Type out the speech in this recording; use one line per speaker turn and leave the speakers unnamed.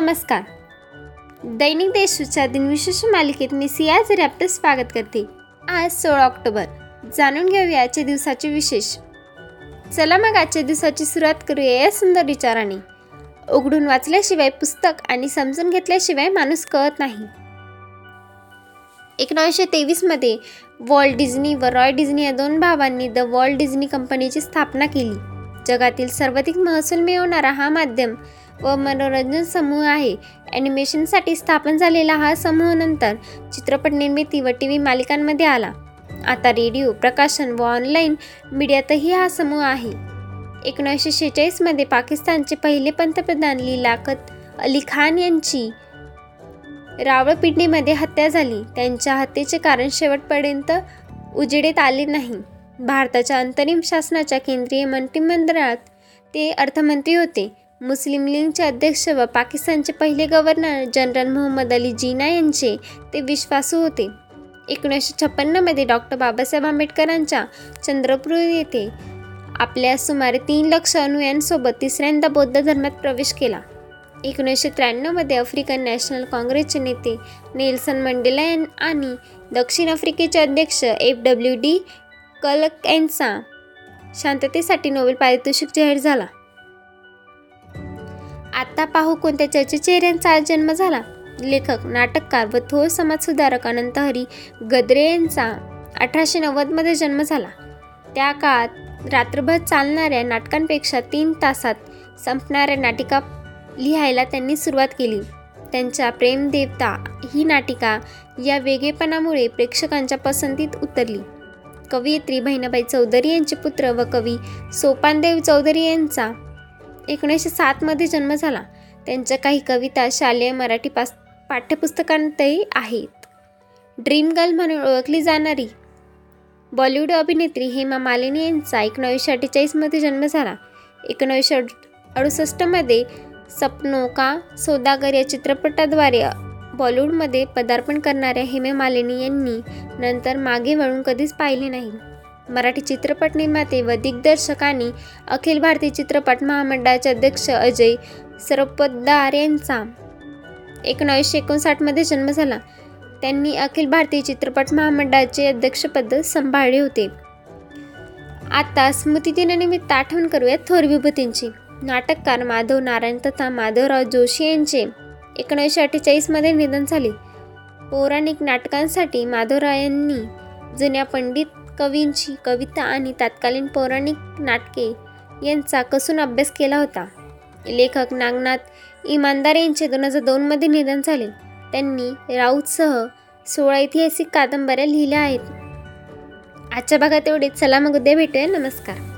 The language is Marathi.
नमस्कार. दैनिक देशूच्या दिनविशेष मालिकेत मी सिया जरी आपलं स्वागत करते. आज सोळा ऑक्टोबर. जाणून घेऊया आजच्या दिवसाचे विशेष. चला मग आजच्या दिवसाची सुरुवात करूया या सुंदर विचाराने. उघडून वाचल्याशिवाय पुस्तक आणि समजून घेतल्याशिवाय माणूस कळत नाही. एकोणीसशे तेवीसमध्ये वॉल्ट डिझनी व रॉय डिझनी या दोन भावांनी द वॉल्ट डिझनी कंपनीची स्थापना केली. जगातील सर्वाधिक महसूल मिळवणारा हा माध्यम व मनोरंजन समूह आहे. ॲनिमेशनसाठी स्थापन झालेला हा समूह नंतर चित्रपट निर्मिती व टी व्ही मालिकांमध्ये आला. आता रेडिओ प्रकाशन व ऑनलाईन मीडियातही हा समूह आहे. एकोणीसशे शेहेचाळीसमध्ये पाकिस्तानचे पहिले पंतप्रधान लिलाकत अली खान यांची रावळपिंडीमध्ये हत्या झाली. त्यांच्या हत्येचे कारण शेवटपर्यंत उजेडेत आले नाही. भारताच्या अंतरिम शासनाच्या केंद्रीय मंत्रिमंडळात ते अर्थमंत्री होते. मुस्लिम लीगचे अध्यक्ष व पाकिस्तानचे पहिले गव्हर्नर जनरल मोहम्मद अली जिना यांचे ते विश्वासू होते. एकोणीसशे छप्पन्नमध्ये डॉक्टर बाबासाहेब आंबेडकरांच्या चंद्रपूर येथे आपल्या सुमारे तीन लक्ष अनुयांसोबत तिसऱ्यांदा बौद्ध धर्मात प्रवेश केला. एकोणीसशे त्र्याण्णवमध्ये आफ्रिकन नॅशनल काँग्रेसचे नेते नेल्सन मंडेला आणि दक्षिण आफ्रिकेचे अध्यक्ष एफ. डब्ल्यू. डी. कलक यांचा शांततेसाठी नोबेल पारितोषिक जाहीर झाला. आत्ता पाहू कोणत्या चर्चित यांचा आज जन्म झाला. लेखक नाटककार व थोर समाजसुधारक अनंत हरी गद्रे यांचा अठराशे नव्वदमध्ये जन्म झाला. त्या काळात रात्रभर चालणाऱ्या नाटकांपेक्षा तीन तासात संपणाऱ्या नाटिका लिहायला त्यांनी सुरुवात केली. त्यांच्या प्रेमदेवता ही नाटिका या वेगळेपणामुळे प्रेक्षकांच्या पसंतीत उतरली. कवयित्री बहिणाबाई चौधरी यांचे पुत्र व कवी सोपानदेव चौधरी यांचा एकोणीसशे सातमध्ये जन्म झाला. त्यांच्या काही कविता शालेय मराठी पास पाठ्यपुस्तकांतही आहेत. ड्रीम गर्ल म्हणून ओळखली जाणारी बॉलिवूड अभिनेत्री हेमा मालिनी यांचा एकोणावीसशे अठ्ठेचाळीसमध्ये जन्म झाला. एकोणावीसशे अडुसष्टमध्ये सपनो का सौदागर या चित्रपटाद्वारे बॉलिवूडमध्ये पदार्पण करणाऱ्या हेमा मालिनी यांनी नंतर मागे वळून कधीच पाहिले नाही. मराठी चित्रपट निर्माते व दिग्दर्शक आणि अखिल भारतीय चित्रपट महामंडळाचे अध्यक्ष अजय सरपोतदार यांचा एकोणावीसशे एकोणसाठमध्ये जन्म झाला. त्यांनी अखिल भारतीय चित्रपट महामंडळाचे अध्यक्षपद सांभाळले होते. आता स्मृतिदिनानिमित्त आठवण करूया थोर विभूतींची. नाटककार माधव नारायण तथा माधवराव जोशी यांचे एकोणीसशे अठ्ठेचाळीसमध्ये निधन झाले. पौराणिक नाटकांसाठी माधवराव यांनी जुन्या पंडित कवींची कविता आणि तत्कालीन पौराणिक नाटके यांचा कसून अभ्यास केला होता. लेखक नागनाथ इमानदार यांचे दोन हजार दोनमध्ये निधन झाले. त्यांनी राऊतसह सोळा ऐतिहासिक कादंबऱ्या लिहिल्या आहेत. आजच्या भागात एवढेच. चला मग उद्या भेटूया. नमस्कार.